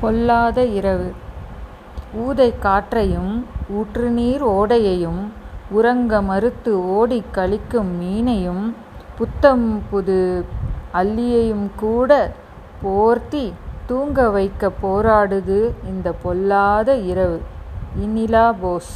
பொல்லாத இரவு. ஊதை காற்றையும் ஊற்றுநீர் ஓடையையும் உறங்க மறுத்து ஓடிக் கழிக்கும் மீனையும் புத்தம் புது அல்லியையும் கூட போர்த்தி தூங்க வைக்கப் போராடுது இந்த பொல்லாத இரவு. இனிலா போஸ்